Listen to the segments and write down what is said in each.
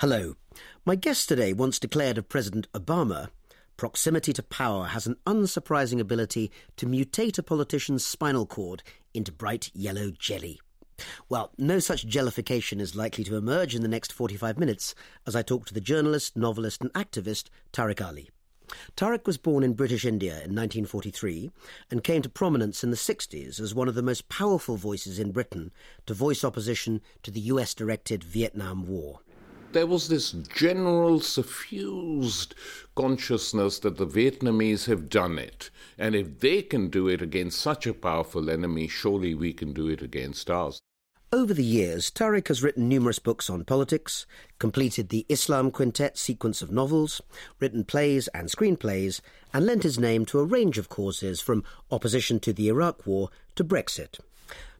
Hello. My guest today once declared of President Obama proximity to power has an unsurprising ability to mutate a politician's spinal cord into bright yellow jelly. Well, no such jellification is likely to emerge in the next 45 minutes as I talk to the journalist, novelist, and activist Tariq Ali. Tariq was born in British India in 1943 and came to prominence in the 60s as one of the most powerful voices in Britain to voice opposition to the US directed Vietnam War there was this general suffused consciousness that the Vietnamese have done it. And if they can do it against such a powerful enemy, surely we can do it against ours. Over the years, Tariq has written numerous books on politics, completed the Islam Quintet sequence of novels, written plays and screenplays, and lent his name to a range of causes from opposition to the Iraq War to Brexit.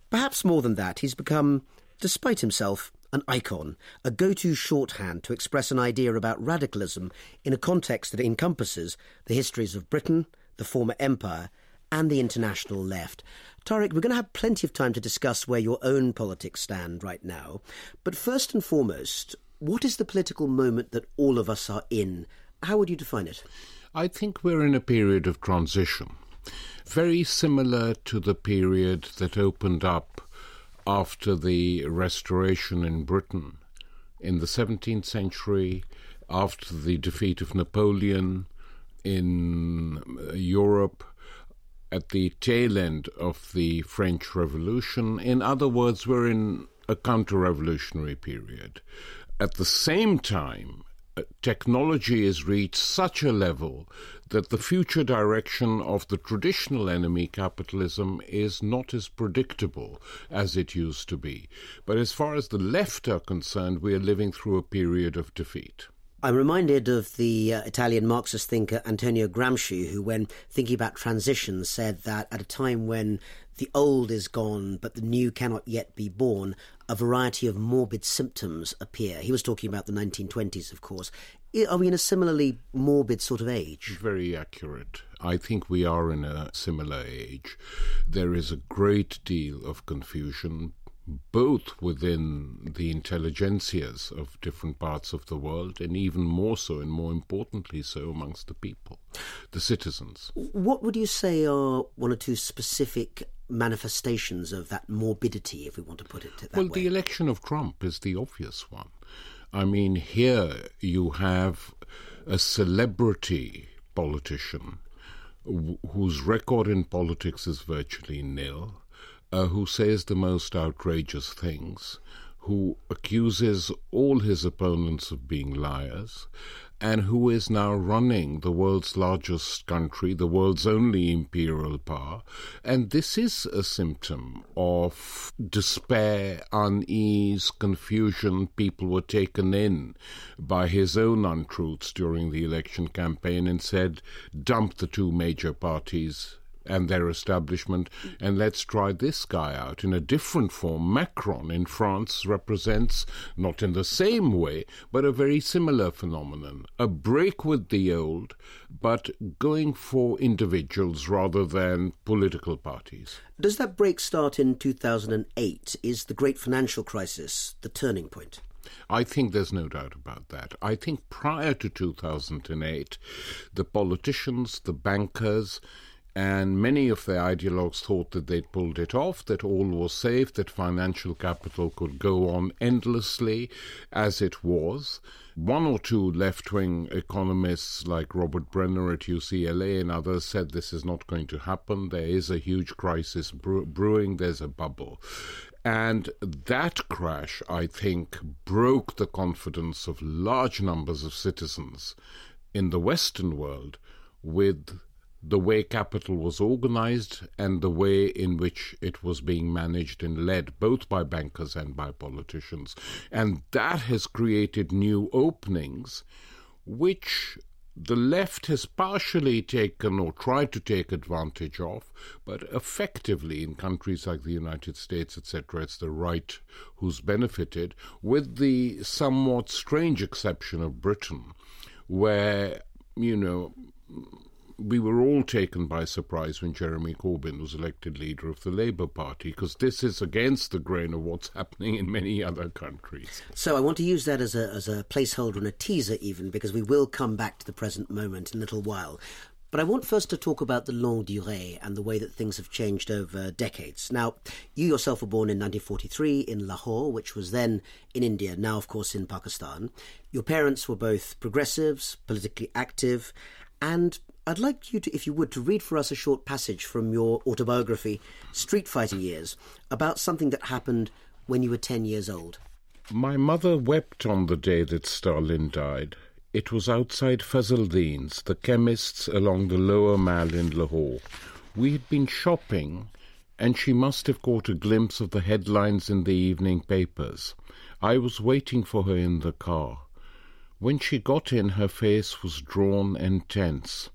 Perhaps more than that, he's become, despite himself, an icon, a go to shorthand to express an idea about radicalism in a context that encompasses the histories of Britain, the former empire, and the international left. Tariq, we're going to have plenty of time to discuss where your own politics stand right now. But first and foremost, what is the political moment that all of us are in? How would you define it? I think we're in a period of transition, very similar to the period that opened up after the Restoration in Britain in the 17th century, after the defeat of Napoleon in uh, Europe, at the tail end of the French Revolution. In other words, we're in a counter revolutionary period. At the same time, technology has reached such a level that the future direction of the traditional enemy capitalism is not as predictable as it used to be. But as far as the left are concerned, we are living through a period of defeat. I'm reminded of the uh, Italian Marxist thinker Antonio Gramsci, who, when thinking about transition, said that at a time when the old is gone but the new cannot yet be born, a variety of morbid symptoms appear. He was talking about the 1920s, of course. Are we in a similarly morbid sort of age? Very accurate. I think we are in a similar age. There is a great deal of confusion, both within the intelligentsias of different parts of the world, and even more so, and more importantly so, amongst the people, the citizens. What would you say are one or two specific manifestations of that morbidity, if we want to put it that well, way? Well, the election of Trump is the obvious one. I mean, here you have a celebrity politician w- whose record in politics is virtually nil, uh, who says the most outrageous things, who accuses all his opponents of being liars, and who is now running the world's largest country, the world's only imperial power. And this is a symptom of despair, unease, confusion. People were taken in by his own untruths during the election campaign and said, dump the two major parties and their establishment, and let's try this guy out in a different form. Macron in France represents, not in the same way, but a very similar phenomenon a break with the old, but going for individuals rather than political parties. Does that break start in 2008? Is the great financial crisis the turning point? I think there's no doubt about that. I think prior to 2008, the politicians, the bankers, and many of the ideologues thought that they'd pulled it off, that all was safe, that financial capital could go on endlessly as it was. One or two left wing economists like Robert Brenner at UCLA and others said this is not going to happen. There is a huge crisis brewing, there's a bubble. And that crash, I think, broke the confidence of large numbers of citizens in the Western world with the way capital was organized and the way in which it was being managed and led, both by bankers and by politicians. And that has created new openings, which the left has partially taken or tried to take advantage of, but effectively in countries like the United States, etc., it's the right who's benefited, with the somewhat strange exception of Britain, where, you know, we were all taken by surprise when Jeremy Corbyn was elected leader of the Labour Party, because this is against the grain of what's happening in many other countries. So I want to use that as a, as a placeholder and a teaser, even, because we will come back to the present moment in a little while. But I want first to talk about the longue durée and the way that things have changed over decades. Now, you yourself were born in 1943 in Lahore, which was then in India, now, of course, in Pakistan. Your parents were both progressives, politically active, and I'd like you to, if you would, to read for us a short passage from your autobiography, Street Fighting Years, about something that happened when you were 10 years old. My mother wept on the day that Stalin died. It was outside Fazldeen's, the chemist's along the lower mall in Lahore. We had been shopping, and she must have caught a glimpse of the headlines in the evening papers. I was waiting for her in the car. When she got in, her face was drawn and tense.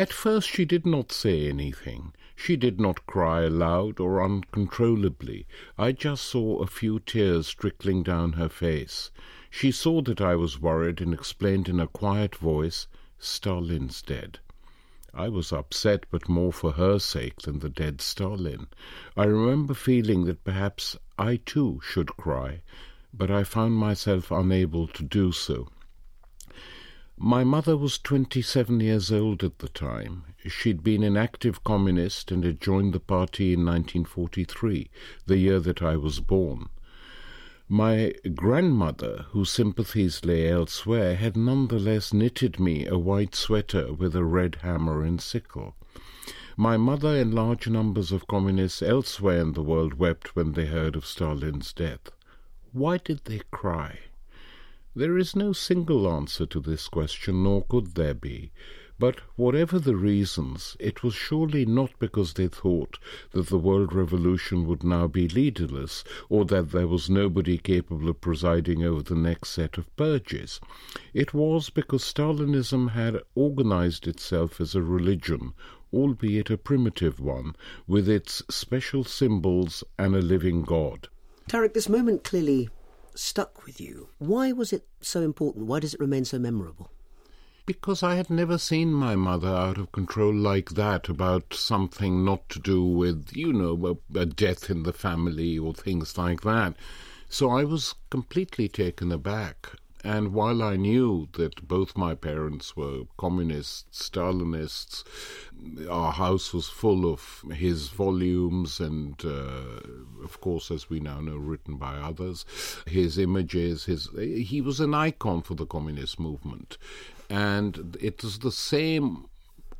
At first she did not say anything. She did not cry aloud or uncontrollably. I just saw a few tears trickling down her face. She saw that I was worried and explained in a quiet voice, Stalin's dead. I was upset, but more for her sake than the dead Stalin. I remember feeling that perhaps I too should cry, but I found myself unable to do so. My mother was 27 years old at the time. She'd been an active communist and had joined the party in 1943, the year that I was born. My grandmother, whose sympathies lay elsewhere, had nonetheless knitted me a white sweater with a red hammer and sickle. My mother and large numbers of communists elsewhere in the world wept when they heard of Stalin's death. Why did they cry? There is no single answer to this question, nor could there be. But whatever the reasons, it was surely not because they thought that the world revolution would now be leaderless, or that there was nobody capable of presiding over the next set of purges. It was because Stalinism had organized itself as a religion, albeit a primitive one, with its special symbols and a living God. Tariq, this moment clearly stuck with you. Why was it so important? Why does it remain so memorable? Because I had never seen my mother out of control like that about something not to do with, you know, a, a death in the family or things like that. So I was completely taken aback. And while I knew that both my parents were communists, Stalinists, our house was full of his volumes and, uh, of course, as we now know, written by others, his images. His he was an icon for the communist movement, and it was the same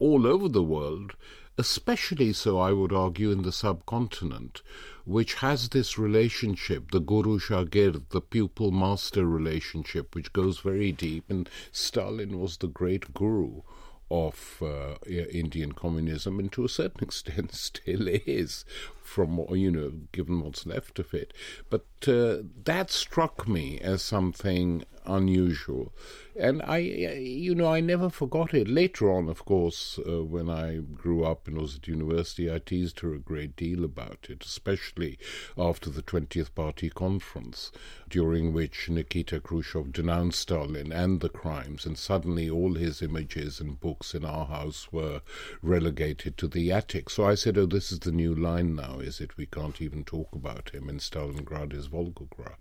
all over the world especially so, I would argue, in the subcontinent, which has this relationship, the Guru Shagird, the pupil master relationship, which goes very deep. And Stalin was the great guru of uh, Indian communism, and to a certain extent still is, from you know, given what's left of it. But uh, that struck me as something unusual. And I, you know, I never forgot it. Later on, of course, uh, when I grew up and was at university, I teased her a great deal about it, especially after the 20th Party Conference, during which Nikita Khrushchev denounced Stalin and the crimes, and suddenly all his images and books in our house were relegated to the attic. So I said, oh, this is the new line now, is it? We can't even talk about him, and Stalingrad is Volgograd.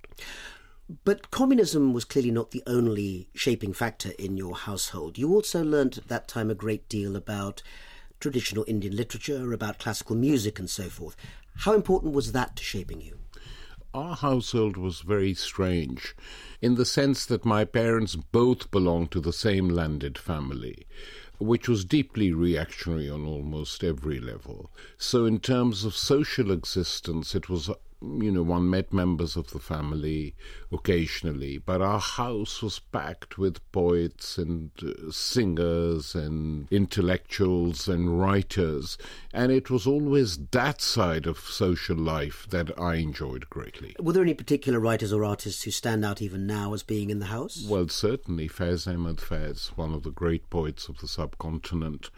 But communism was clearly not the only shaping factor in your household. You also learnt at that time a great deal about traditional Indian literature, about classical music, and so forth. How important was that to shaping you? Our household was very strange in the sense that my parents both belonged to the same landed family which was deeply reactionary on almost every level. So, in terms of social existence, it was you know, one met members of the family occasionally, but our house was packed with poets and uh, singers and intellectuals and writers, and it was always that side of social life that I enjoyed greatly. Were there any particular writers or artists who stand out even now as being in the house? Well, certainly Faiz Ahmad Faiz, one of the great poets of the subcontinent,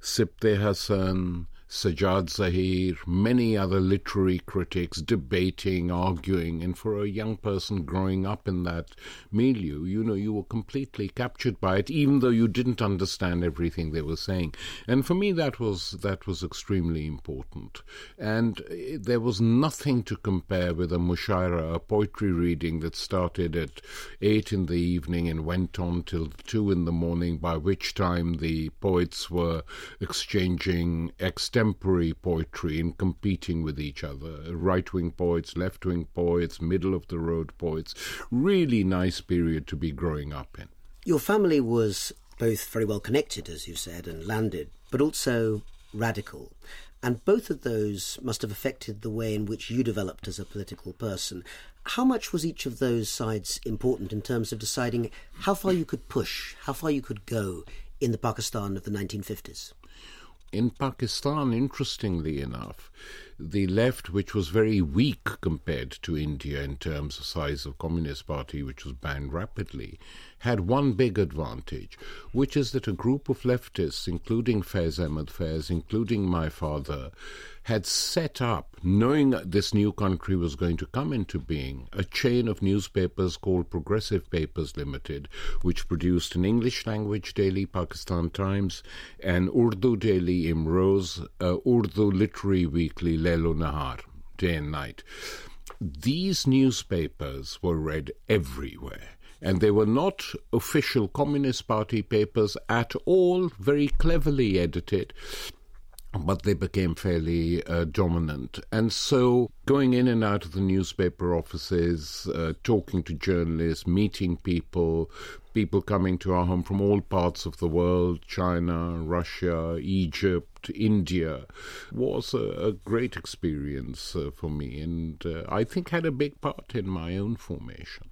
Sibte Hassan, Sajjad Zahir, many other literary critics debating, arguing, and for a young person growing up in that milieu, you know, you were completely captured by it, even though you didn't understand everything they were saying. And for me, that was that was extremely important. And eh, there was nothing to compare with a mushaira, a poetry reading that started at eight in the evening and went on till two in the morning, by which time the poets were exchanging extemporary poetry in competing with each other. Right wing poets, left wing poets, middle of the road poets. Really nice period to be growing up in. Your family was both very well connected, as you said, and landed, but also radical. And both of those must have affected the way in which you developed as a political person. How much was each of those sides important in terms of deciding how far you could push, how far you could go in the Pakistan of the 1950s? In Pakistan, interestingly enough, the left, which was very weak compared to India in terms of size of Communist Party, which was banned rapidly, had one big advantage, which is that a group of leftists, including Faiz Ahmed Faiz, including my father, had set up, knowing this new country was going to come into being, a chain of newspapers called Progressive Papers Limited, which produced an English language daily, Pakistan Times, an Urdu daily, Imroz, uh, Urdu literary weekly, Lail-o-Nahar, day and night. These newspapers were read everywhere and they were not official Communist Party papers at all, very cleverly edited but they became fairly uh, dominant. And so, going in and out of the newspaper offices, uh, talking to journalists, meeting people, people coming to our home from all parts of the world China, Russia, Egypt, India was a, a great experience uh, for me, and uh, I think had a big part in my own formation.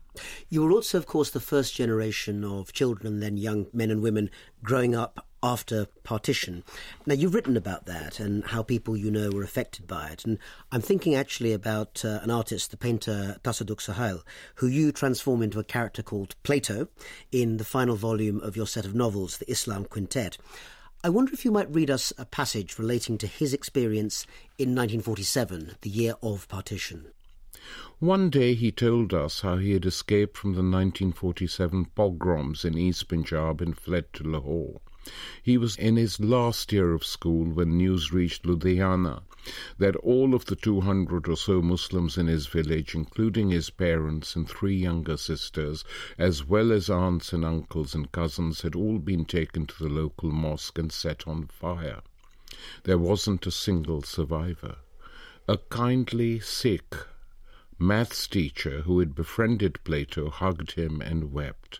You were also, of course, the first generation of children then young men and women growing up after partition. Now, you've written about that and how people you know were affected by it. And I'm thinking actually about uh, an artist, the painter Tasadduq Sohail, who you transform into a character called Plato in the final volume of your set of novels, the Islam Quintet. I wonder if you might read us a passage relating to his experience in 1947, the year of partition. One day he told us how he had escaped from the 1947 pogroms in East Punjab and fled to Lahore. He was in his last year of school when news reached Ludhiana that all of the 200 or so Muslims in his village, including his parents and three younger sisters, as well as aunts and uncles and cousins, had all been taken to the local mosque and set on fire. There wasn't a single survivor. A kindly Sikh maths teacher who had befriended Plato hugged him and wept.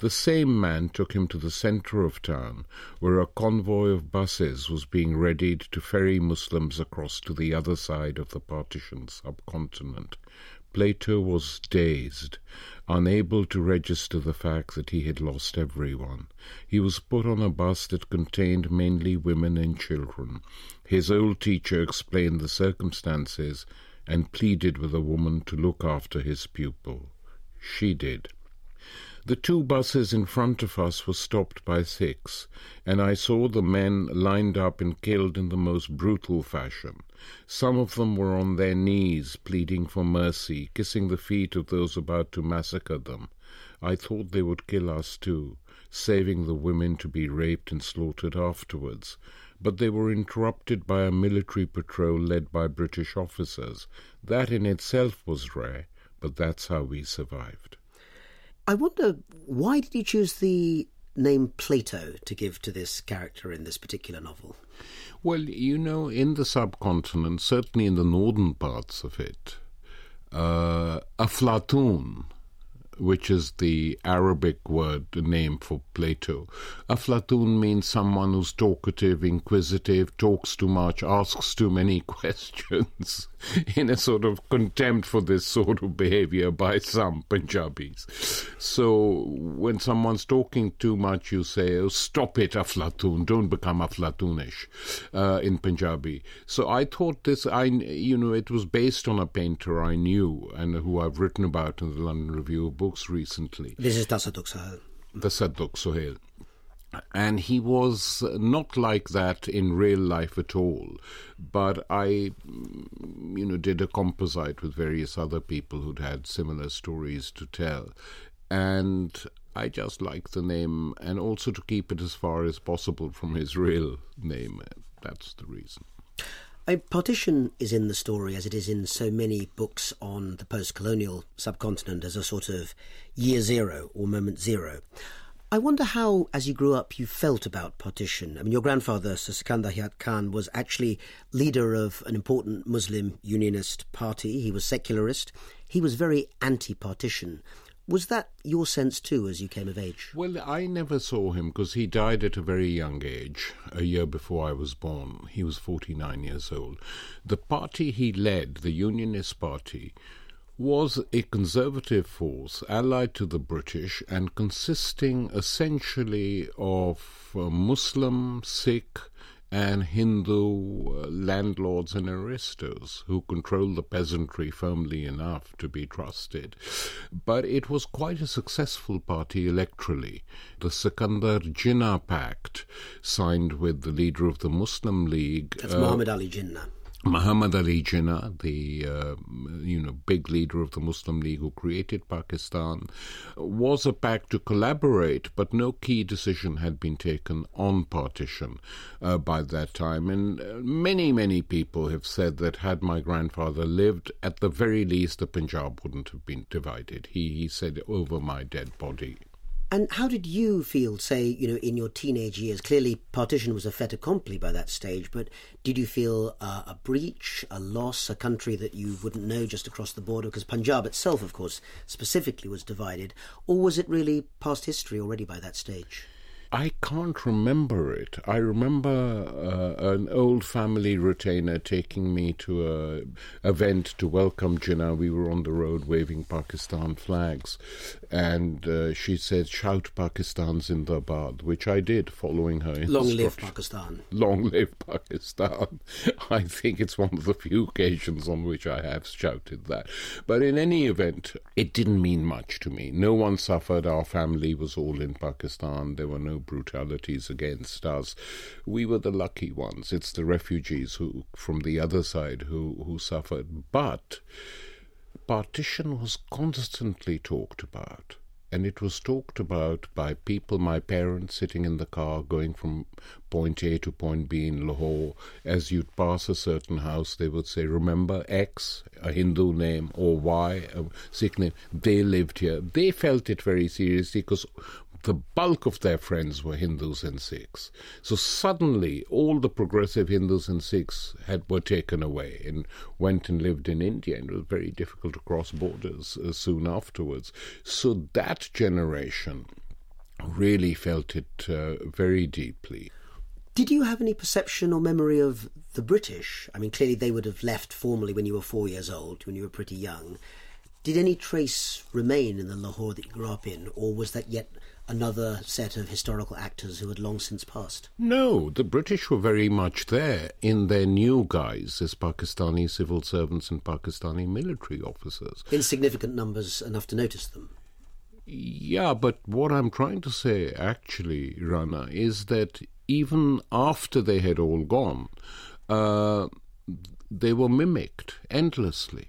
The same man took him to the centre of town, where a convoy of buses was being readied to ferry Muslims across to the other side of the partitioned subcontinent. Plato was dazed, unable to register the fact that he had lost everyone. He was put on a bus that contained mainly women and children. His old teacher explained the circumstances and pleaded with a woman to look after his pupil. She did. The two buses in front of us were stopped by Sikhs, and I saw the men lined up and killed in the most brutal fashion. Some of them were on their knees, pleading for mercy, kissing the feet of those about to massacre them. I thought they would kill us too, saving the women to be raped and slaughtered afterwards but they were interrupted by a military patrol led by British officers. That in itself was rare, but that's how we survived. I wonder why did you choose the name Plato to give to this character in this particular novel? Well, you know, in the subcontinent, certainly in the northern parts of it, uh, Aflatun which is the Arabic word, the name for Plato. Aflatun means someone who's talkative, inquisitive, talks too much, asks too many questions, in a sort of contempt for this sort of behavior by some Punjabis. So when someone's talking too much, you say, oh, stop it, Aflatun, don't become Aflatunish uh, in Punjabi. So I thought this, I, you know, it was based on a painter I knew and who I've written about in the London Review of Books recently. This is Tasadduq Sahel. Tasadduq Sohail. And he was not like that in real life at all. But I, you know, did a composite with various other people who'd had similar stories to tell, and I just like the name, and also to keep it as far as possible from his real name. That's the reason. Partition is in the story, as it is in so many books on the post colonial subcontinent, as a sort of year zero or moment zero. I wonder how, as you grew up, you felt about partition. I mean, your grandfather, Sir Sikandar Hayat Khan, was actually leader of an important Muslim unionist party. He was secularist. He was very anti partition. Was that your sense too as you came of age? Well, I never saw him because he died at a very young age, a year before I was born. He was 49 years old. The party he led, the Unionist Party, was a conservative force allied to the British and consisting essentially of uh, Muslim, Sikh, and Hindu uh, landlords and aristos who controlled the peasantry firmly enough to be trusted. But it was quite a successful party electorally. The Sikandar Jinnah Pact, signed with the leader of the Muslim League. That's uh, Muhammad Ali Jinnah. Muhammad Ali Jinnah, the uh, you know big leader of the Muslim League who created Pakistan, was a pact to collaborate, but no key decision had been taken on partition uh, by that time. And uh, many many people have said that had my grandfather lived, at the very least, the Punjab wouldn't have been divided. He he said over my dead body. And how did you feel, say, you know, in your teenage years? Clearly, partition was a fait accompli by that stage, but did you feel uh, a breach, a loss, a country that you wouldn't know just across the border? Because Punjab itself, of course, specifically was divided. Or was it really past history already by that stage? I can't remember it. I remember uh, an old family retainer taking me to a event to welcome Jinnah. We were on the road waving Pakistan flags, and uh, she said, "Shout Pakistan's in the Zindabad," which I did, following her. Long live Pakistan! Long live Pakistan! I think it's one of the few occasions on which I have shouted that. But in any event, it didn't mean much to me. No one suffered. Our family was all in Pakistan. There were no brutalities against us. We were the lucky ones. It's the refugees who, from the other side, who, who suffered. But partition was constantly talked about and it was talked about by people, my parents sitting in the car going from point A to point B in Lahore. As you'd pass a certain house, they would say, Remember X, a Hindu name, or Y, a Sikh name. They lived here. They felt it very seriously because the bulk of their friends were Hindus and Sikhs. So suddenly, all the progressive Hindus and Sikhs had were taken away and went and lived in India, and it was very difficult to cross borders uh, soon afterwards. So that generation really felt it uh, very deeply. Did you have any perception or memory of the British? I mean, clearly they would have left formally when you were four years old, when you were pretty young. Did any trace remain in the Lahore that you grew up in, or was that yet another set of historical actors who had long since passed? No, the British were very much there in their new guise as Pakistani civil servants and Pakistani military officers. In significant numbers enough to notice them. Yeah, but what I'm trying to say, actually, Rana, is that even after they had all gone, uh, they were mimicked endlessly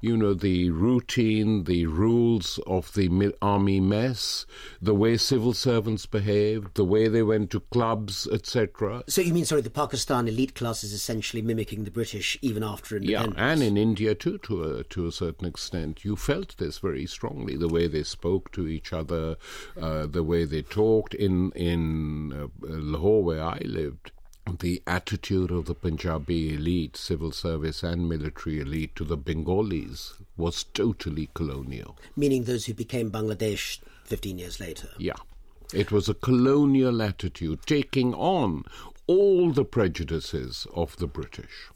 you know, the routine, the rules of the army mess, the way civil servants behaved, the way they went to clubs, etc. So you mean, sorry, the Pakistan elite class is essentially mimicking the British even after independence? Yeah, and in India too, to a, to a certain extent. You felt this very strongly, the way they spoke to each other, uh, the way they talked in, in uh, Lahore, where I lived the attitude of the Punjabi elite, civil service and military elite to the Bengalis was totally colonial. Meaning those who became Bangladesh 15 years later? Yeah. It was a colonial attitude taking on all the prejudices of the British.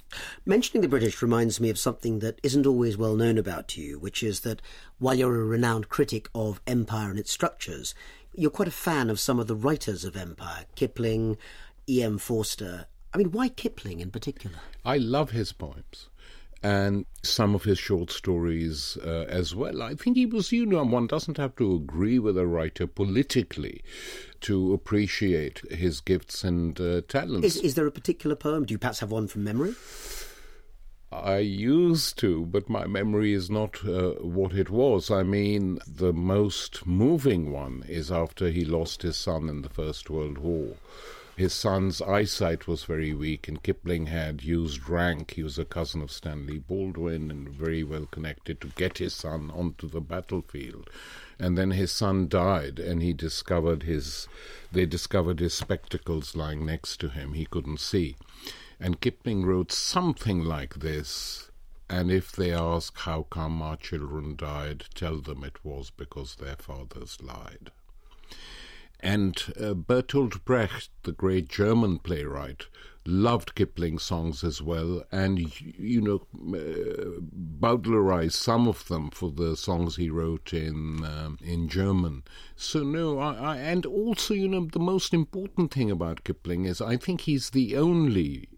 Mentioning the British reminds me of something that isn't always well known about you, which is that while you're a renowned critic of empire and its structures, you're quite a fan of some of the writers of empire Kipling, E.M. Forster. I mean, why Kipling in particular? I love his poems. and some of his short stories uh, as well. I think he was, you know, one doesn't have to agree with a writer politically to appreciate his gifts and uh, talents. Is, is there a particular poem? Do you perhaps have one from memory? I used to, but my memory is not uh, what it was. I mean, the most moving one is after he lost his son in the First World War. His son's eyesight was very weak, and Kipling had used rank. He was a cousin of Stanley Baldwin and very well connected to get his son onto the battlefield. And then his son died, and he discovered his. They discovered his spectacles lying next to him. He couldn't see. And Kipling wrote something like this And if they ask how come our children died, tell them it was because their fathers lied. And uh, Bertolt Brecht, the great German playwright, loved Kipling's songs as well, and you know, uh, Bowdlerized some of them for the songs he wrote in um, in German. So no, I, I, and also you know the most important thing about Kipling is I think he's the only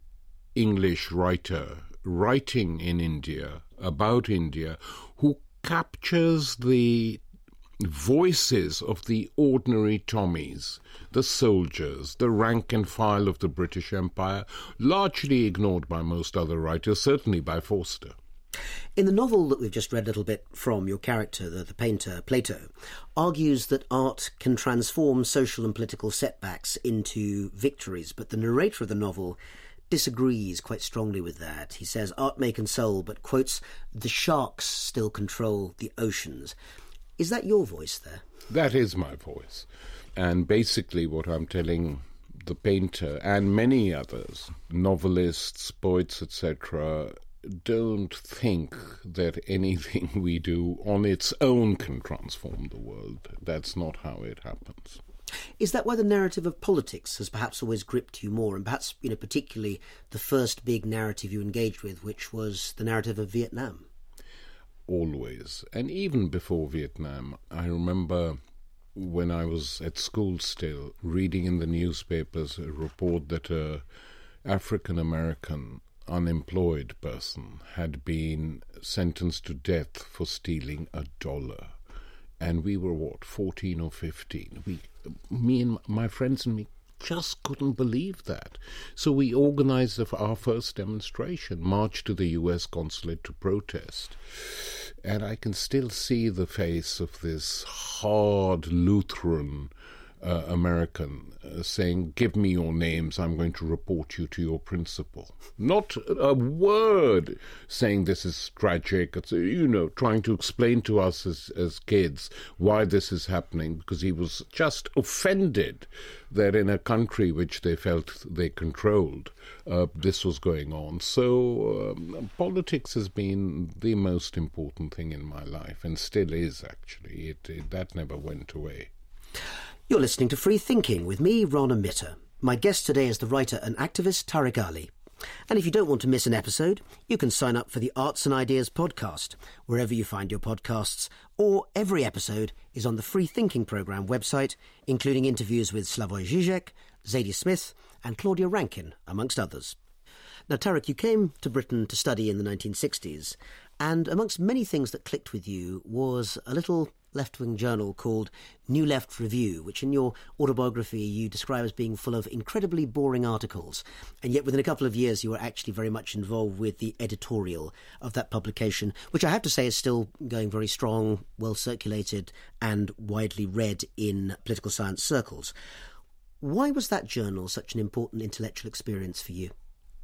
English writer writing in India about India who captures the voices of the ordinary Tommies, the soldiers, the rank and file of the British Empire, largely ignored by most other writers, certainly by Forster. In the novel that we've just read a little bit from, your character, the, the, painter Plato, argues that art can transform social and political setbacks into victories, but the narrator of the novel disagrees quite strongly with that. He says art may console, but quotes, the sharks still control the oceans. Is that your voice there? That is my voice. And basically, what I'm telling the painter and many others, novelists, poets, etc., don't think that anything we do on its own can transform the world. That's not how it happens. Is that why the narrative of politics has perhaps always gripped you more, and perhaps, you know, particularly the first big narrative you engaged with, which was the narrative of Vietnam? Always. And even before Vietnam, I remember when I was at school still, reading in the newspapers a report that a African American unemployed person had been sentenced to death for stealing a dollar. And we were what, 14 or 15. We me and my friends and me just couldn't believe that. So we organized our first demonstration, marched to the US consulate to protest. And I can still see the face of this hard Lutheran uh, American uh, saying, Give me your names, I'm going to report you to your principal. Not a word saying this is tragic, it's, you know, trying to explain to us as, as kids why this is happening, because he was just offended that in a country which they felt they controlled, uh, this was going on. So um, politics has been the most important thing in my life, and still is actually. It, it that never went away. You're listening to Free Thinking with me, Rana Mitter. My guest today is the writer and activist Tariq Ali. And if you don't want to miss an episode, you can sign up for the Arts and Ideas podcast, wherever you find your podcasts, or every episode is on the Free Thinking Programme website, including interviews with Slavoj Žižek, Zadie Smith, and Claudia Rankine, amongst others. Now, Tariq, you came to Britain to study in the 1960s, and amongst many things that clicked with you was a little left wing journal called New Left Review, which in your autobiography you describe as being full of incredibly boring articles. And yet, within a couple of years, you were actually very much involved with the editorial of that publication, which I have to say is still going very strong, well circulated, and widely read in political science circles. Why was that journal such an important intellectual experience for you?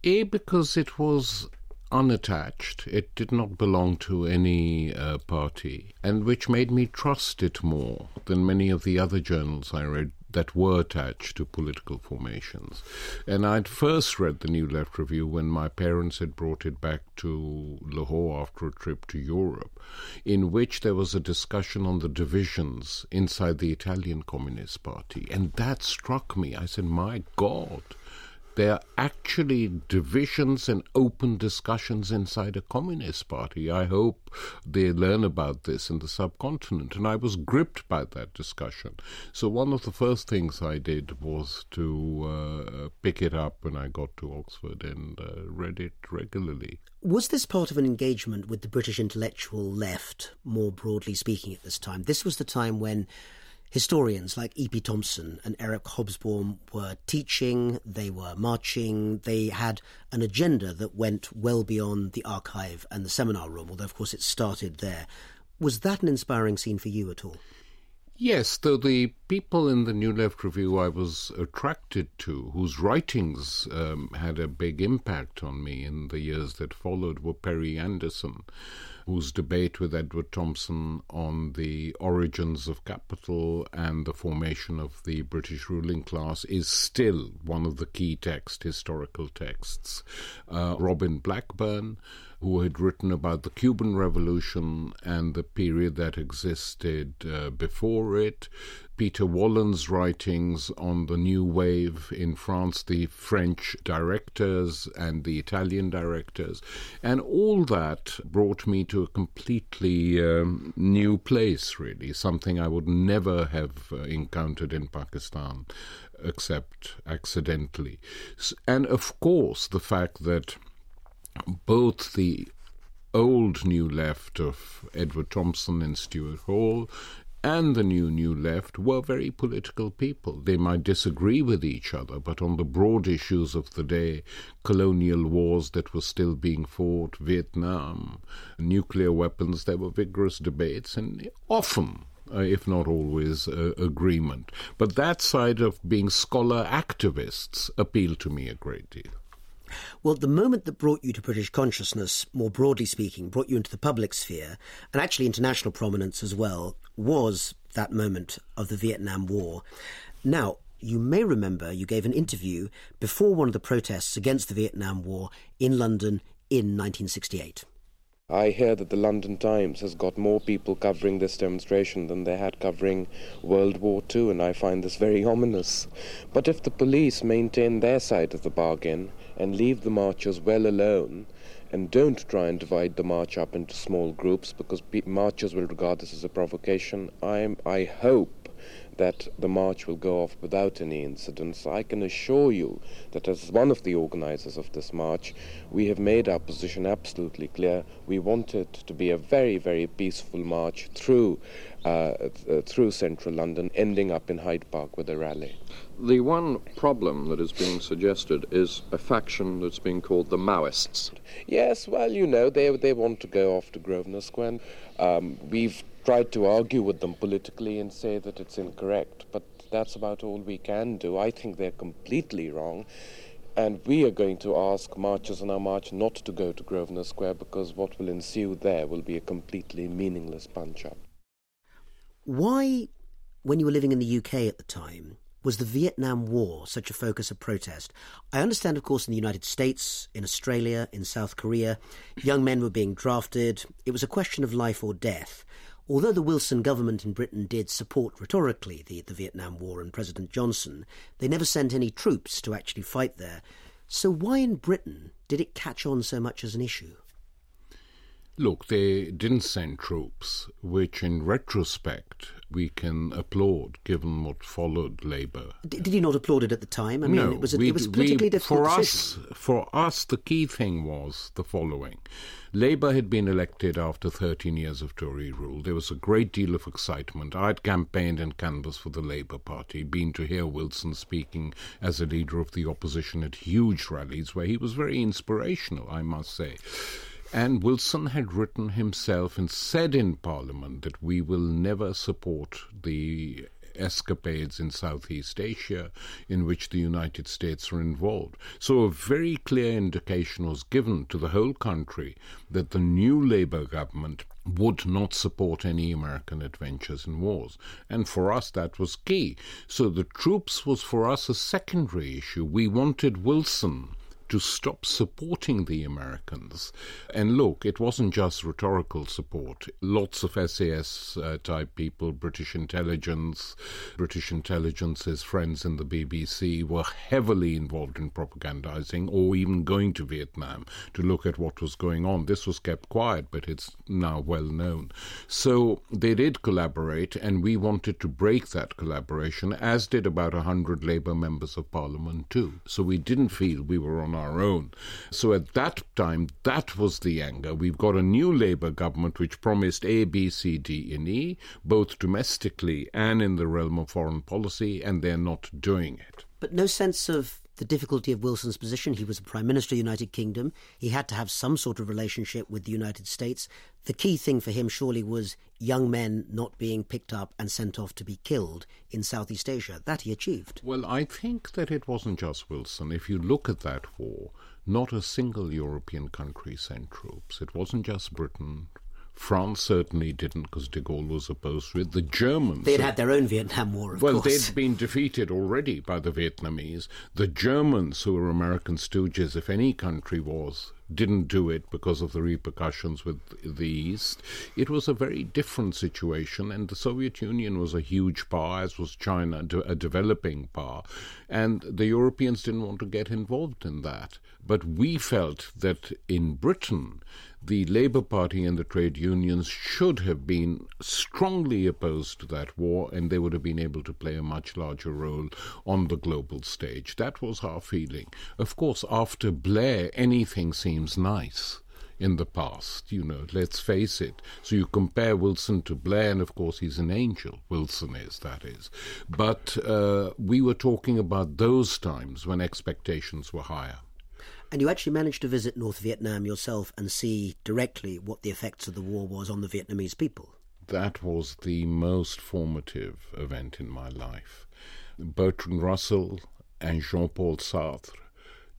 A, because it was unattached. It did not belong to any uh, party, and which made me trust it more than many of the other journals I read that were attached to political formations. And I'd first read the New Left Review when my parents had brought it back to Lahore after a trip to Europe, in which there was a discussion on the divisions inside the Italian Communist Party. And that struck me. I said, my God There are actually divisions and open discussions inside a communist party. I hope they learn about this in the subcontinent. And I was gripped by that discussion. So one of the first things I did was to uh, pick it up when I got to Oxford and uh, read it regularly. Was this part of an engagement with the British intellectual left, more broadly speaking, at this time? This was the time when historians like E.P. Thompson and Eric Hobsbawm were teaching, they were marching, they had an agenda that went well beyond the archive and the seminar room, although, of course, it started there. Was that an inspiring scene for you at all? Yes, though the people in the New Left Review I was attracted to, whose writings um, had a big impact on me in the years that followed, were Perry Anderson, whose debate with Edward Thompson on the origins of capital and the formation of the British ruling class is still one of the key text, historical texts. Uh, Robin Blackburn, who had written about the Cuban Revolution and the period that existed uh, before it, Peter Wollen's writings on the new wave in France, the French directors and the Italian directors, and all that brought me to a completely um, new place, really, something I would never have uh, encountered in Pakistan except accidentally. And of course, the fact that both the old New Left of Edward Thompson and Stuart Hall and the new New Left were very political people. They might disagree with each other, but on the broad issues of the day, colonial wars that were still being fought, Vietnam, nuclear weapons, there were vigorous debates and often uh, if not always, uh, agreement. But that side of being scholar activists appealed to me a great deal. Well, the moment that brought you to British consciousness, more broadly speaking, brought you into the public sphere, and actually international prominence as well, was that moment of the Vietnam War. Now, you may remember you gave an interview before one of the protests against the Vietnam War in London in 1968. I hear that the London Times has got more people covering this demonstration than they had covering World War II, and I find this very ominous. But if the police maintain their side of the bargain and leave the marchers well alone, and don't try and divide the march up into small groups because marchers will regard this as a provocation, I'm, I hope that the march will go off without any incidents. I can assure you that as one of the organizers of this march, we have made our position absolutely clear. We want it to be a very, very peaceful march through uh, uh, through central London, ending up in Hyde Park with a rally. The one problem that is being suggested is a faction that's being called the Maoists. Yes, well, you know, they, they want to go off to Grosvenor Square. Um, we've tried to argue with them politically and say that it's incorrect, but that's about all we can do. I think they're completely wrong. And we are going to ask marchers on our march not to go to Grosvenor Square because what will ensue there will be a completely meaningless punch up. Why, when you were living in the UK at the time, was the Vietnam War such a focus of protest? I understand, of course, in the United States, in Australia, in South Korea, young men were being drafted. It was a question of life or death. Although the Wilson government in Britain did support rhetorically the, the Vietnam War and President Johnson, they never sent any troops to actually fight there. So why in Britain did it catch on so much as an issue? Look, they didn't send troops, which in retrospect we can applaud given what followed Labour. did you not applaud it at the time? I mean, no, it was a, we, it was politically we, difficult for decision. us, for us, the key thing was the following. Labour had been elected after 13 years of Tory rule. There was a great deal of excitement. I'd campaigned and canvassed for the Labour Party, been to hear Wilson speaking as a leader of the opposition at huge rallies where he was very inspirational, I must say. And Wilson had written himself and said in Parliament that we will never support the escapades in Southeast Asia in which the United States are involved. So a very clear indication was given to the whole country that the new Labour government would not support any American adventures in wars. And for us, that was key. So the troops was for us a secondary issue. We wanted Wilson to stop supporting the Americans. And look, it wasn't just rhetorical support. Lots of SAS uh, type people, British intelligence, British intelligence's friends in the BBC were heavily involved in propagandizing or even going to Vietnam to look at what was going on. This was kept quiet, but it's now well known. So they did collaborate, and we wanted to break that collaboration, as did about a hundred Labour members of Parliament too. So we didn't feel we were on our own. So at that time, that was the anger. We've got a new Labour government which promised A, B, C, D, and E, both domestically and in the realm of foreign policy, and they're not doing it. But no sense of the difficulty of Wilson's position. He was the Prime Minister of the United Kingdom. He had to have some sort of relationship with the United States. The key thing for him, surely, was young men not being picked up and sent off to be killed in Southeast Asia. That he achieved. Well, I think that it wasn't just Wilson. If you look at that war, not a single European country sent troops. It wasn't just Britain, France certainly didn't because de Gaulle was opposed to it. The Germans. They'd had their own Vietnam War, of well, course. they'd been defeated already by the Vietnamese. The Germans, who were American stooges, if any country was, didn't do it because of the repercussions with the East. It was a very different situation, and the Soviet Union was a huge power, as was China, a developing power, and the Europeans didn't want to get involved in that. But we felt that in Britain, the Labour Party and the trade unions should have been strongly opposed to that war, and they would have been able to play a much larger role on the global stage. That was our feeling. Of course, after Blair, anything seems nice in the past, you know, let's face it. So you compare Wilson to Blair, and of course he's an angel. Wilson is, that is. But uh, we were talking about those times when expectations were higher. And you actually managed to visit North Vietnam yourself and see directly what the effects of the war was on the Vietnamese people. That was the most formative event in my life. Bertrand Russell and Jean Paul Sartre,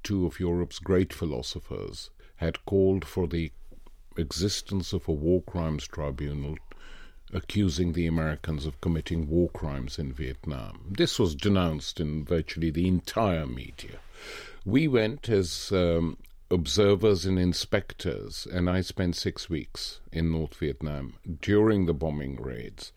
two of Europe's great philosophers, had called for the existence of a war crimes tribunal accusing the Americans of committing war crimes in Vietnam. This was denounced in virtually the entire media. We went as um, observers and inspectors, and I spent six weeks in North Vietnam during the bombing raids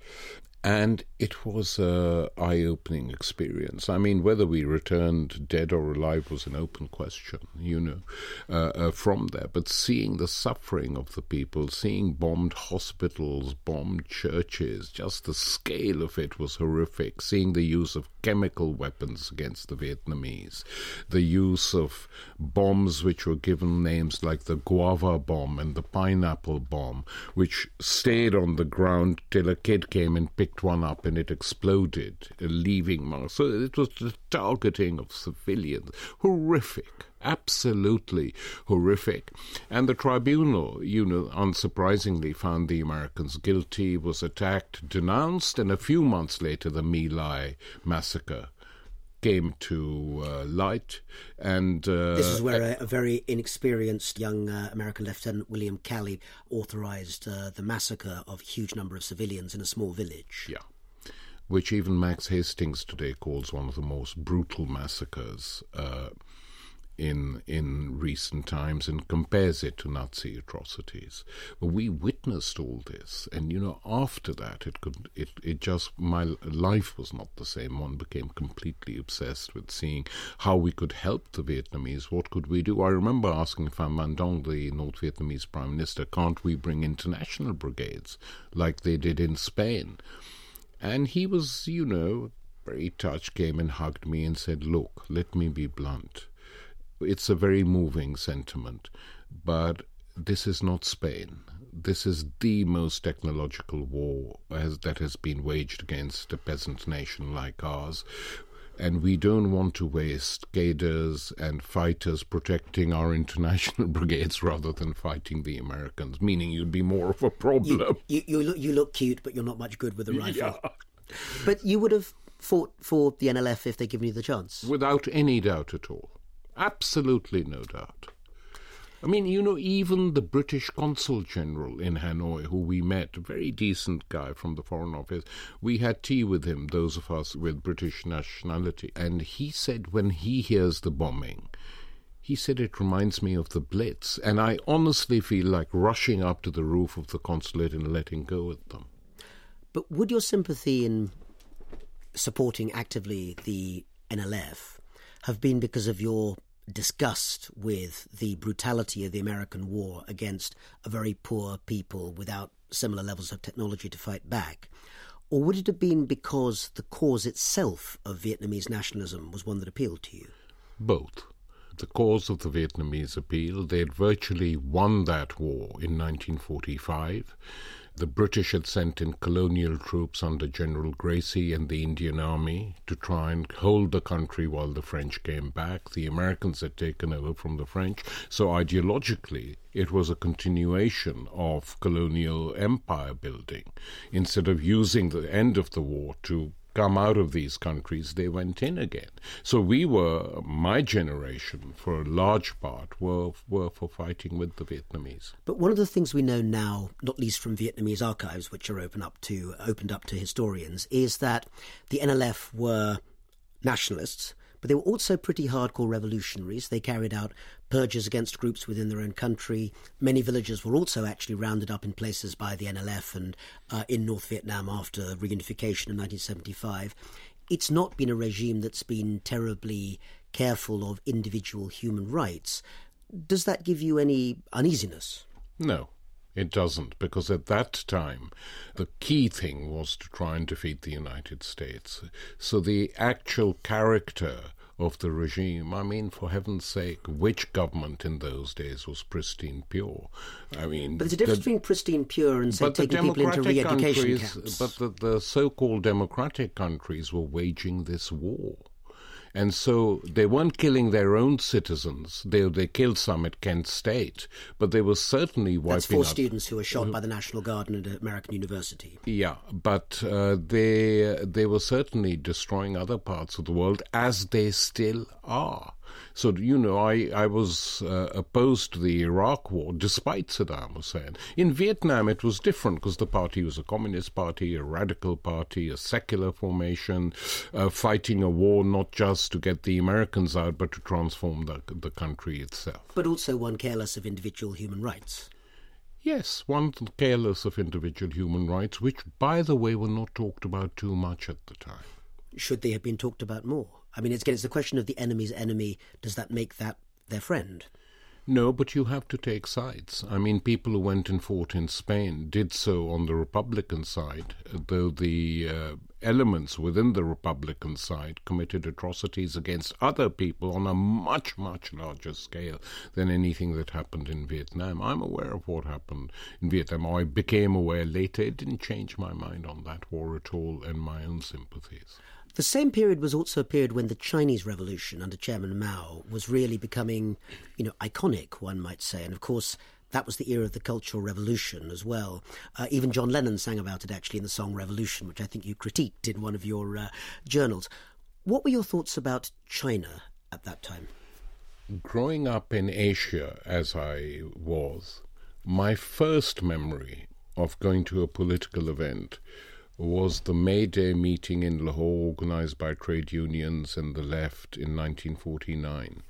and it was a eye-opening experience. I mean, whether we returned dead or alive was an open question, you know, uh, uh, from there. But seeing the suffering of the people, seeing bombed hospitals, bombed churches, just the scale of it was horrific. Seeing the use of chemical weapons against the Vietnamese, the use of bombs which were given names like the guava bomb and the pineapple bomb, which stayed on the ground till a kid came and picked one up and it exploded, leaving marks. So it was the targeting of civilians. Horrific. Absolutely horrific. And the tribunal, you know, unsurprisingly found the Americans guilty, was attacked, denounced, and a few months later, the My Lai massacre came to uh, light. And uh, this is where a, a very inexperienced young uh, American Lieutenant William Calley authorized uh, the massacre of a huge number of civilians in a small village. Yeah. Which even Max Hastings today calls one of the most brutal massacres uh, in in recent times and compares it to Nazi atrocities. We witnessed all this, and you know, after that, it could it it just my life was not the same. One became completely obsessed with seeing how we could help the Vietnamese. What could we do? I remember asking Pham Van Dong, the North Vietnamese Prime Minister, can't we bring international brigades like they did in Spain? And he was, you know, very touched, came and hugged me and said, Look, let me be blunt it's a very moving sentiment, but this is not Spain. This is the most technological war as, that has been waged against a peasant nation like ours. And we don't want to waste cadres and fighters protecting our international brigades rather than fighting the Americans, meaning you'd be more of a problem. You, you, you, look, you look cute, but you're not much good with a rifle. Yeah. But you would have fought for the NLF if they'd given you the chance. Without any doubt at all. Absolutely no doubt. I mean, you know, even the British Consul General in Hanoi, who we met, a very decent guy from the Foreign Office, we had tea with him, those of us with British nationality, and he said when he hears the bombing, He said it reminds me of the Blitz, and I honestly feel like rushing up to the roof of the consulate and letting go at them. But would your sympathy in supporting actively the NLF have been because of your disgust with the brutality of the American war against a very poor people without similar levels of technology to fight back? Or would it have been because the cause itself of Vietnamese nationalism was one that appealed to you? Both. The cause of the Vietnamese appeal, they had virtually won that war in 1945 the British had sent in colonial troops under General Gracey and the Indian Army to try and hold the country while the French came back. The Americans had taken over from the French. So ideologically, it was a continuation of colonial empire building. Instead of using the end of the war to come out of these countries, they went in again. So we were, my generation, for a large part, were, were for fighting with the Vietnamese. But one of the things we know now, not least from Vietnamese archives, which are open up to, opened up to historians, is that the NLF were nationalists but they were also pretty hardcore revolutionaries. They carried out purges against groups within their own country. Many villagers were also actually rounded up in places by the NLF and uh, in North Vietnam after reunification in 1975. It's not been a regime that's been terribly careful of individual human rights. Does that give you any uneasiness? No. It doesn't, because at that time, the key thing was to try and defeat the United States. So the actual character of the regime. I mean, for heaven's sake, which government in those days was pristine pure? I mean, but there's a difference the, between pristine pure and say taking people into re-education camps. But the, the so-called democratic countries were waging this war. And so they weren't killing their own citizens. They they killed some at Kent State, but they were certainly wiping That's four out, students who were shot by the National Guard at an American university. Yeah, but uh, they they were certainly destroying other parts of the world as they still are. So, you know, I, I was uh, opposed to the Iraq war despite Saddam Hussein. In Vietnam, it was different because the party was a communist party, a radical party, a secular formation, uh, fighting a war not just to get the Americans out, but to transform the, the country itself. But also one careless of individual human rights. Yes, one careless of individual human rights, which, by the way, were not talked about too much at the time. Should they have been talked about more? I mean, it's, again, it's the question of the enemy's enemy. Does that make that their friend? No, but you have to take sides. I mean, people who went and fought in Spain did so on the Republican side, though the uh, elements within the Republican side committed atrocities against other people on a much, much larger scale than anything that happened in Vietnam. I'm aware of what happened in Vietnam. I became aware later. It didn't change my mind on that war at all and my own sympathies. The same period was also a period when the Chinese Revolution under Chairman Mao was really becoming, you know, iconic, one might say. And of course, that was the era of the Cultural Revolution as well. Uh, even John Lennon sang about it actually in the song Revolution, which I think you critiqued in one of your uh, journals. What were your thoughts about China at that time? Growing up in Asia as I was, my first memory of going to a political event was the May Day meeting in Lahore organized by trade unions and the left in 1949,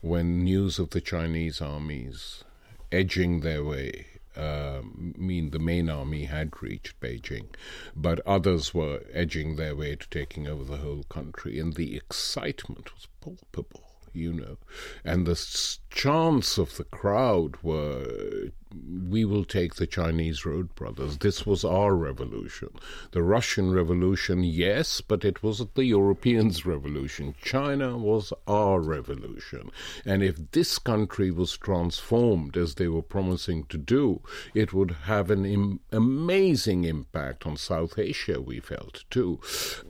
when news of the Chinese armies edging their way uh, mean the main army had reached Beijing, but others were edging their way to taking over the whole country, and the excitement was palpable you know. And the chants of the crowd were, we will take the Chinese road, brothers. This was our revolution. The Russian Revolution, yes, but it wasn't the Europeans' revolution. China was our revolution. And if this country was transformed as they were promising to do, it would have an Im- amazing impact on South Asia, we felt, too.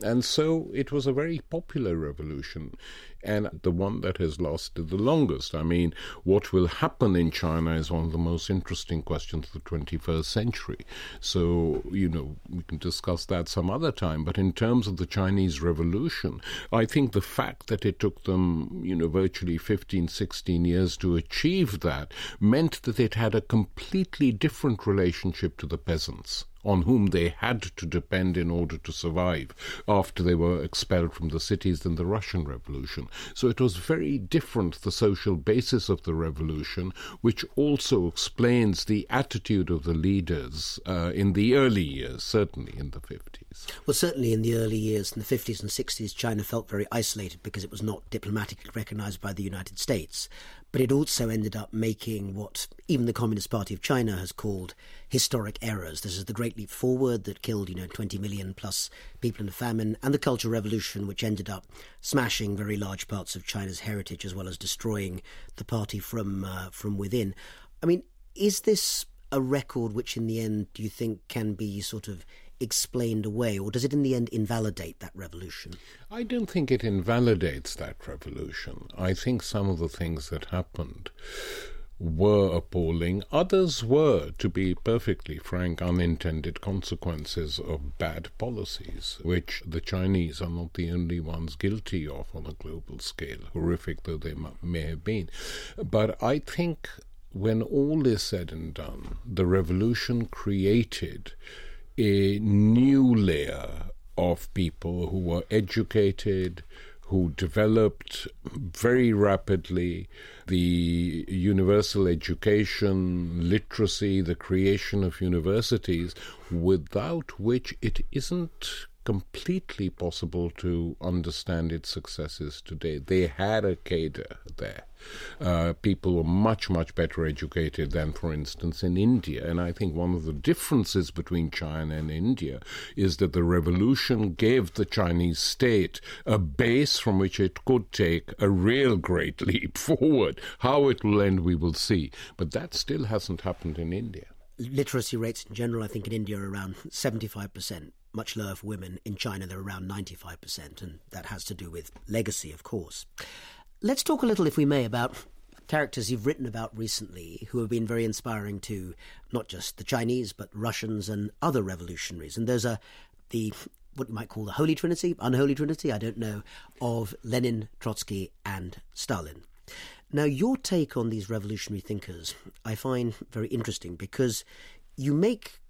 And so it was a very popular revolution and the one that has lasted the longest. I mean, what will happen in China is one of the most interesting questions of the 21st century. So, you know, we can discuss that some other time. But in terms of the Chinese Revolution, I think the fact that it took them, you know, virtually 15, 16 years to achieve that meant that it had a completely different relationship to the peasants on whom they had to depend in order to survive after they were expelled from the cities in the Russian Revolution. So it was very different, the social basis of the revolution, which also explains the attitude of the leaders uh, in the early years, certainly in the 50s. Well, certainly in the early years, in the 50s and 60s, China felt very isolated because it was not diplomatically recognized by the United States but it also ended up making what even the Communist Party of China has called historic errors. This is the Great Leap Forward that killed, you know, 20 million plus people in a famine, and the Cultural Revolution, which ended up smashing very large parts of China's heritage as well as destroying the party from uh, from within. I mean, is this a record which, in the end, do you think can be sort of explained away, or does it in the end invalidate that revolution? I don't think it invalidates that revolution. I think some of the things that happened were appalling. Others were, to be perfectly frank, unintended consequences of bad policies, which the Chinese are not the only ones guilty of on a global scale, horrific though they may have been. But I think when all is said and done, the revolution created a new layer of people who were educated, who developed very rapidly the universal education, literacy, the creation of universities, without which it isn't completely possible to understand its successes today. They had a cadre there. Uh, people were much, much better educated than, for instance, in India. And I think one of the differences between China and India is that the revolution gave the Chinese state a base from which it could take a real great leap forward. How it will end, we will see. But that still hasn't happened in India literacy rates in general, I think in India are around 75% much lower for women. In China, they're around 95%, and that has to do with legacy, of course. Let's talk a little, if we may, about characters you've written about recently who have been very inspiring to not just the Chinese, but Russians and other revolutionaries. And those are the what you might call the Holy Trinity, Unholy Trinity, I don't know, of Lenin, Trotsky, and Stalin. Now, your take on these revolutionary thinkers I find very interesting because you make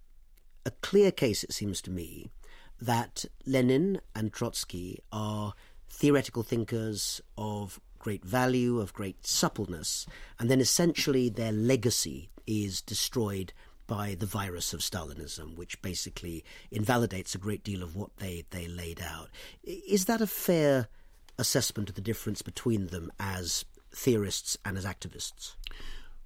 a clear case, it seems to me, that Lenin and Trotsky are theoretical thinkers of great value, of great suppleness, and then essentially their legacy is destroyed by the virus of Stalinism, which basically invalidates a great deal of what they, they laid out. Is that a fair assessment of the difference between them as theorists and as activists?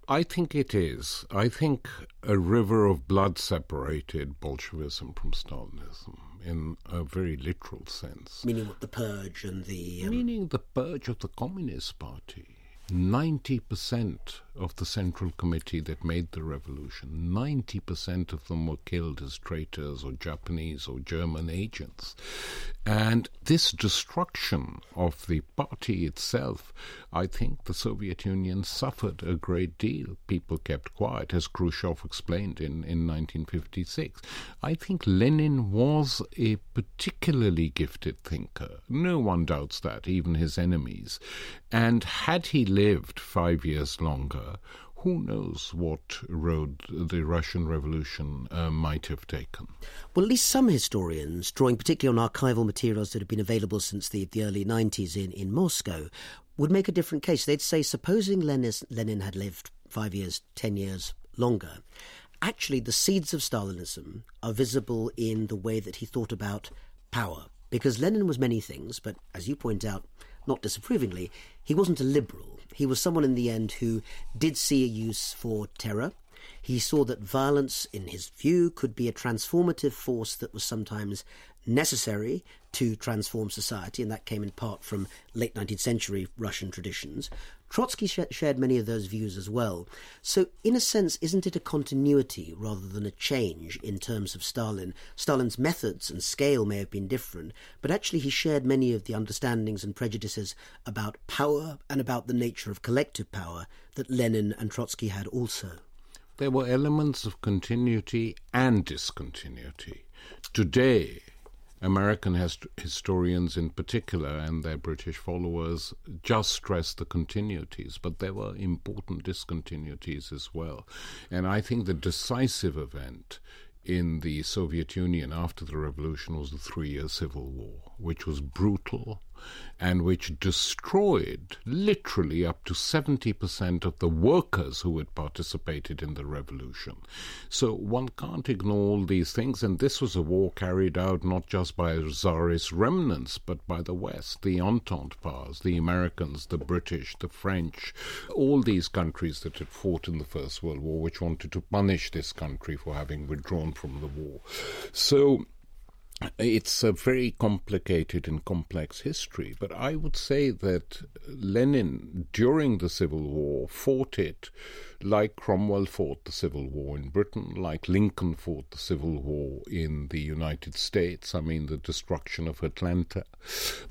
I think it is. I think a river of blood separated Bolshevism from Stalinism in a very literal sense. Meaning what the purge and the. Um... Meaning the purge of the Communist Party. 90% of the Central Committee that made the revolution, 90% of them were killed as traitors or Japanese or German agents. And this destruction of the party itself, I think the Soviet Union suffered a great deal. People kept quiet, as Khrushchev explained in, in 1956. I think Lenin was a particularly gifted thinker. No one doubts that, even his enemies. And had he lived five years longer, who knows what road the Russian Revolution uh, might have taken. Well, at least some historians, drawing particularly on archival materials that have been available since the, the early 90s in, in Moscow, would make a different case. They'd say, supposing Lenin, Lenin had lived five years, ten years longer, actually the seeds of Stalinism are visible in the way that he thought about power. Because Lenin was many things, but as you point out, not disapprovingly, he wasn't a liberal. He was someone in the end who did see a use for terror. He saw that violence, in his view, could be a transformative force that was sometimes necessary to transform society, and that came in part from late 19th century Russian traditions. Trotsky sh- shared many of those views as well. So, in a sense, isn't it a continuity rather than a change in terms of Stalin? Stalin's methods and scale may have been different, but actually he shared many of the understandings and prejudices about power and about the nature of collective power that Lenin and Trotsky had also. There were elements of continuity and discontinuity. Today, American hist- historians in particular and their British followers just stress the continuities, but there were important discontinuities as well. And I think the decisive event in the Soviet Union after the revolution was the three year civil war, which was brutal and which destroyed literally up to 70% of the workers who had participated in the revolution. So one can't ignore all these things, and this was a war carried out not just by Tsarist remnants, but by the West, the Entente powers, the Americans, the British, the French, all these countries that had fought in the First World War, which wanted to punish this country for having withdrawn from the war. So it's a very complicated and complex history, but I would say that Lenin, during the Civil War, fought it like Cromwell fought the Civil War in Britain, like Lincoln fought the Civil War in the United States, I mean, the destruction of Atlanta,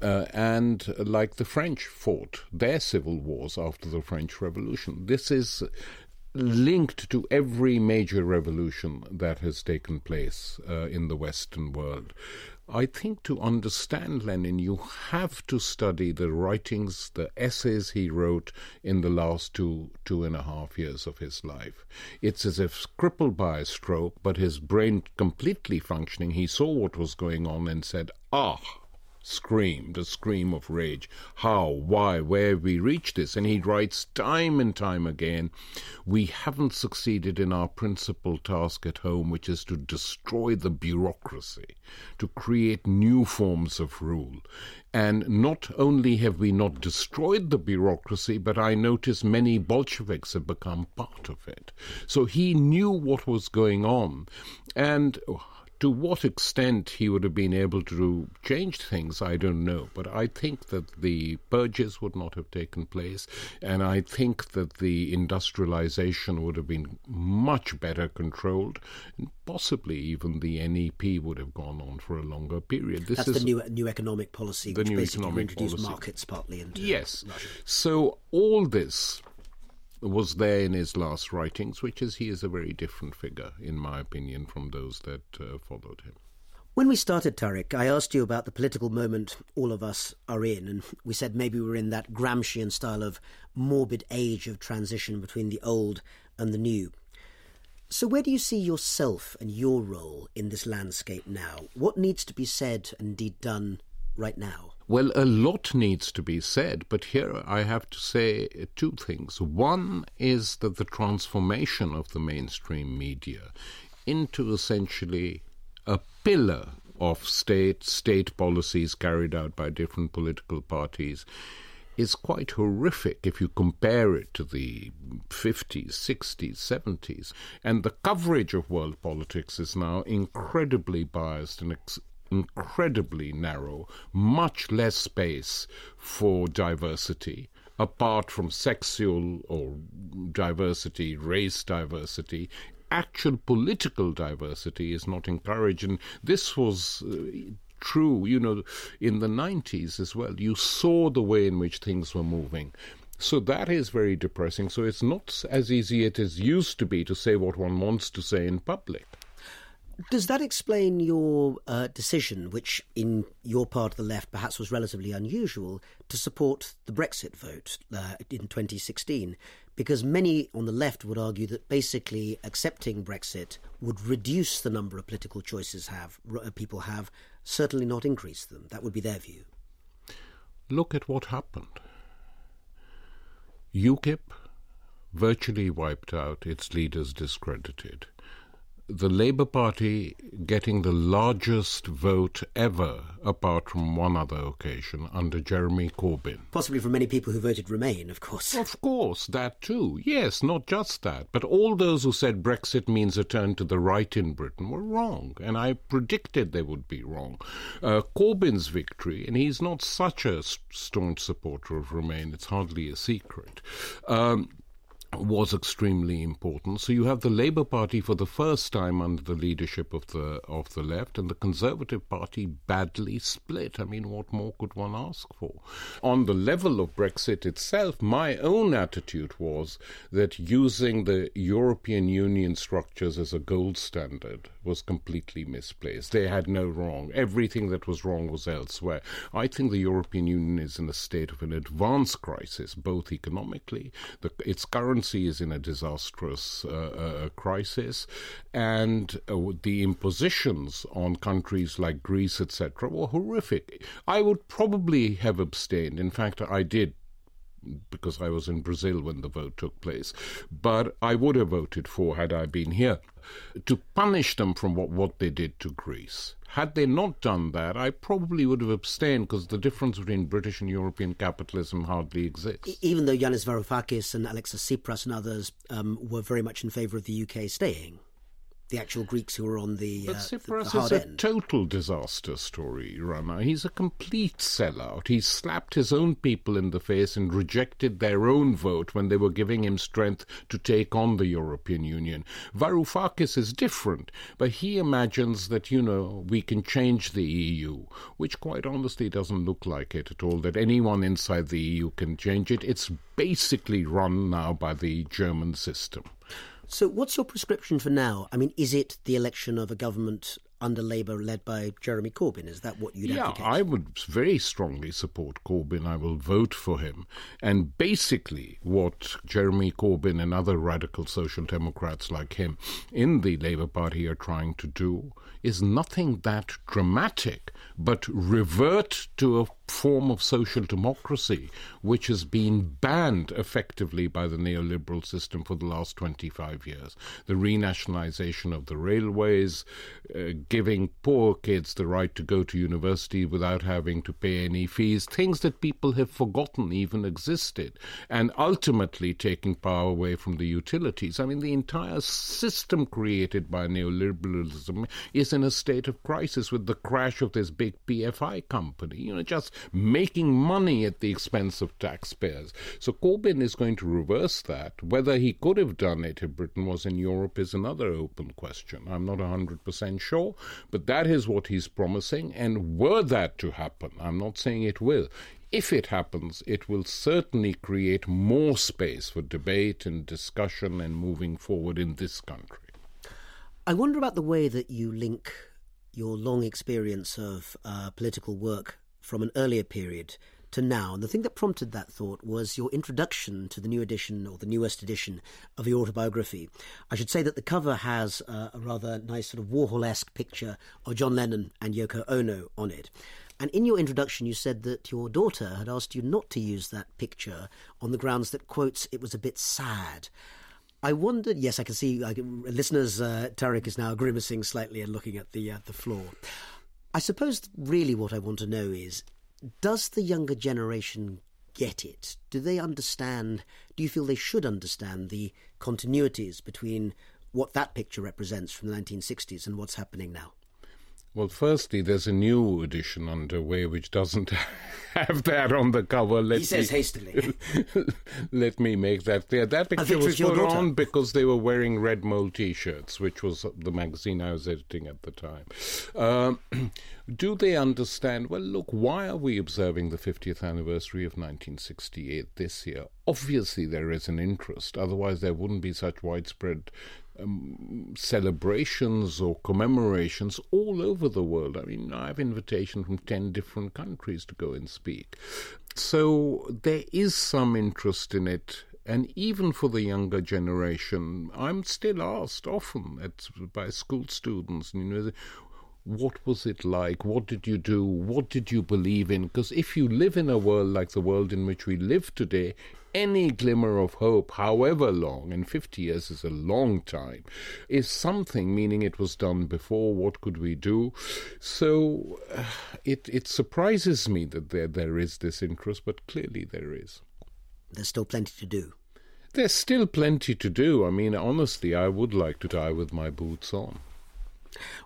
uh, and like the French fought their civil wars after the French Revolution. This is linked to every major revolution that has taken place uh, in the Western world. I think to understand Lenin, you have to study the writings, the essays he wrote in the last two, two and a half years of his life. It's as if crippled by a stroke, but his brain completely functioning. He saw what was going on and said, ah, screamed a scream of rage. How, why, where have we reach this? And he writes time and time again, we haven't succeeded in our principal task at home, which is to destroy the bureaucracy, to create new forms of rule. And not only have we not destroyed the bureaucracy, but I notice many Bolsheviks have become part of it. So he knew what was going on. And oh, to what extent he would have been able to change things, I don't know. But I think that the purges would not have taken place, and I think that the industrialization would have been much better controlled, and possibly even the NEP would have gone on for a longer period. This That's is the new new economic policy, the which new basically economic introduced policy. markets partly into yes. Russia. So all this was there in his last writings, which is he is a very different figure, in my opinion, from those that uh, followed him. When we started, Tariq, I asked you about the political moment all of us are in, and we said maybe we're in that Gramscian style of morbid age of transition between the old and the new. So, where do you see yourself and your role in this landscape now? What needs to be said and indeed done right now? Well, a lot needs to be said, but here I have to say two things. One is that the transformation of the mainstream media into essentially a pillar of state state policies carried out by different political parties is quite horrific if you compare it to the 50s, 60s, 70s. And the coverage of world politics is now incredibly biased and ex- incredibly narrow, much less space for diversity apart from sexual or diversity, race diversity, actual political diversity is not encouraged. And this was. Uh, true, you know, in the 90s as well. You saw the way in which things were moving. So that is very depressing. So it's not as easy as it used to be to say what one wants to say in public. Does that explain your uh, decision, which in your part of the left perhaps was relatively unusual, to support the Brexit vote uh, in 2016? Because many on the left would argue that basically accepting Brexit would reduce the number of political choices have uh, people have, certainly not increase them. That would be their view. Look at what happened. UKIP virtually wiped out, its leaders discredited the Labour Party getting the largest vote ever, apart from one other occasion, under Jeremy Corbyn. Possibly from many people who voted Remain, of course. Of course, that too. Yes, not just that. But all those who said Brexit means a turn to the right in Britain were wrong, and I predicted they would be wrong. Uh, Corbyn's victory, and he's not such a staunch supporter of Remain, it's hardly a secret. Um, was extremely important. So you have the Labour Party for the first time under the leadership of the of the left, and the Conservative Party badly split. I mean, what more could one ask for? On the level of Brexit itself, my own attitude was that using the European Union structures as a gold standard was completely misplaced. They had no wrong. Everything that was wrong was elsewhere. I think the European Union is in a state of an advanced crisis, both economically, the, its currency is in a disastrous uh, uh, crisis, and uh, the impositions on countries like Greece, etc., were horrific. I would probably have abstained. In fact, I did because I was in Brazil when the vote took place. But I would have voted for had I been here to punish them from what, what they did to Greece. Had they not done that, I probably would have abstained because the difference between British and European capitalism hardly exists. Even though Yanis Varoufakis and Alexis Tsipras and others um, were very much in favour of the UK staying the actual Greeks who were on the. But uh, Tsipras the, is a total disaster story runner. He's a complete sellout. He slapped his own people in the face and rejected their own vote when they were giving him strength to take on the European Union. Varoufakis is different, but he imagines that, you know, we can change the EU, which quite honestly doesn't look like it at all, that anyone inside the EU can change it. It's basically run now by the German system. So, what's your prescription for now? I mean, is it the election of a government under Labour led by Jeremy Corbyn? Is that what you'd yeah, advocate? I would very strongly support Corbyn. I will vote for him. And basically, what Jeremy Corbyn and other radical social democrats like him in the Labour Party are trying to do is nothing that dramatic, but revert to a form of social democracy which has been banned effectively by the neoliberal system for the last 25 years. The renationalization of the railways, uh, giving poor kids the right to go to university without having to pay any fees, things that people have forgotten even existed, and ultimately taking power away from the utilities. I mean, the entire system created by neoliberalism is in a state of crisis with the crash of this big PFI company, you know, just making money at the expense of taxpayers. So Corbyn is going to reverse that. Whether he could have done it if Britain was in Europe is another open question. I'm not 100% sure, but that is what he's promising. And were that to happen, I'm not saying it will, if it happens, it will certainly create more space for debate and discussion and moving forward in this country. I wonder about the way that you link your long experience of uh, political work from an earlier period to now. And the thing that prompted that thought was your introduction to the new edition or the newest edition of your autobiography. I should say that the cover has uh, a rather nice sort of Warhol esque picture of John Lennon and Yoko Ono on it. And in your introduction, you said that your daughter had asked you not to use that picture on the grounds that, quotes, it was a bit sad. I wondered. Yes, I can see I can, listeners. Uh, Tariq is now grimacing slightly and looking at the uh, the floor. I suppose really what I want to know is does the younger generation get it? Do they understand? Do you feel they should understand the continuities between what that picture represents from the 1960s and what's happening now? Well, firstly, there's a new edition underway which doesn't have that on the cover. Let he says me, hastily. let me make that clear. That picture was put on because they were wearing red mole T-shirts, which was the magazine I was editing at the time. Um, do they understand? Well, look, why are we observing the 50th anniversary of 1968 this year? Obviously, there is an interest. Otherwise, there wouldn't be such widespread um, celebrations or commemorations all over the world. I mean, I have invitations from 10 different countries to go and speak. So there is some interest in it. And even for the younger generation, I'm still asked often at, by school students, you know, what was it like? What did you do? What did you believe in? Because if you live in a world like the world in which we live today, any glimmer of hope, however long, and 50 years is a long time, is something, meaning it was done before, what could we do? So uh, it, it surprises me that there, there is this interest, but clearly there is. There's still plenty to do. There's still plenty to do. I mean, honestly, I would like to die with my boots on.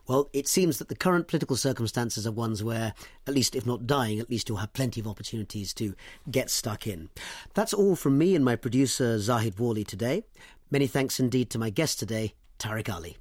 Well, it seems that the current political circumstances are ones where, at least if not dying, at least you'll have plenty of opportunities to get stuck in. That's all from me and my producer, Zahid Worley, today. Many thanks indeed to my guest today, Tariq Ali.